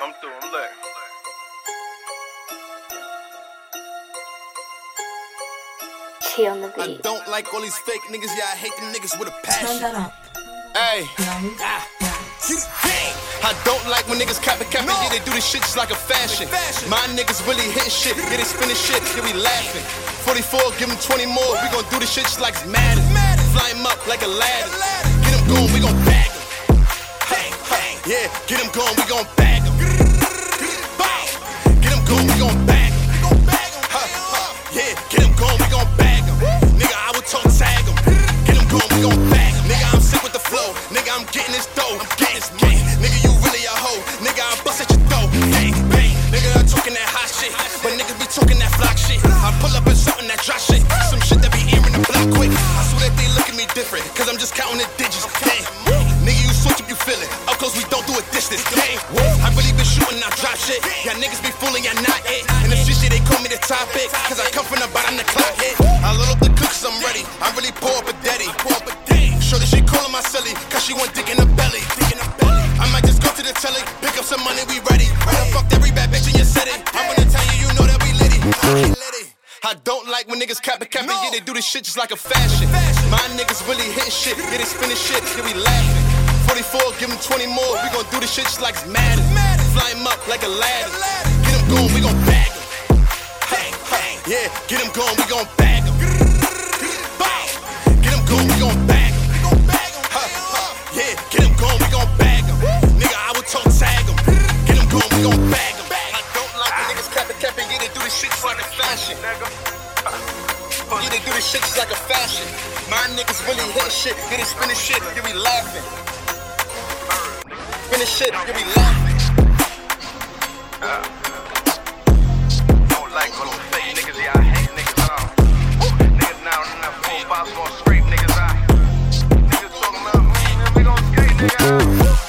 Come through, I'm lit. On the I don't like all these fake niggas, yeah, I hate them niggas with a Turn passion. that up. Hey, Young. ah, I don't like when niggas cap it, cap it, yeah, they do this shit just like a fashion. My niggas really hit shit, yeah, they spinning shit, yeah, we laughing. 44, give them 20 more, we gon' do this shit just like it's Madden. Fly him up like a ladder. Get him going, we gon' bag him. Hey, hey, yeah, get him going, we gon' bag him. Get him going, we gon' bag him. Huh, Yeah, get him going, we gon' bag him. Nigga, I would talk tag him. Get him going, we gon' bag him. Nigga, I'm sick with the flow. Nigga, I'm getting this dough. I'm getting this money. Nigga, you really just counting the digits. Dang. Nigga, you switch if you feel it. Up close, we don't do a distance. Dang. I really been shooting, I drop shit. Y'all niggas be fooling, y'all not it. And this shit, they call me the topic. Cause I come from the bottom, the clock hit. I load up the cooks, I'm ready. I really pour up a daddy. That she calling my silly. Cause she want dick in the belly. Dick in the belly. I might just go to the telly. Pick up some money, we ready. Like when niggas cap it, cap it, yeah, they do this shit just like a fashion. My niggas really hitting shit, yeah, they spinning shit, yeah, we laughing. 44, give him 20 more, we gon' do this shit just like it's Madden. Fly him up like a ladder. Get him going, we gon' bag him. Hey, hey, yeah, get him going, we gon' bag him. Get him going, we gon' bag him. Huh, Yeah, get him going, we gon' bag him. Nigga, I would talk tag him. Get him going, we gon' bag him. I don't like when niggas cap it, cap it, yeah, they do this shit just like a fashion. Uh, yeah, they do this shit just like a fashion. My niggas really hit shit. Get they spin this shit. Yeah, be laughing. Finish shit. Yeah, be laughing. Don't like fake niggas. Yeah, I hate niggas. Uh. Niggas now, scrape niggas. Uh. Niggas talking about me. We gon' skate, nigga.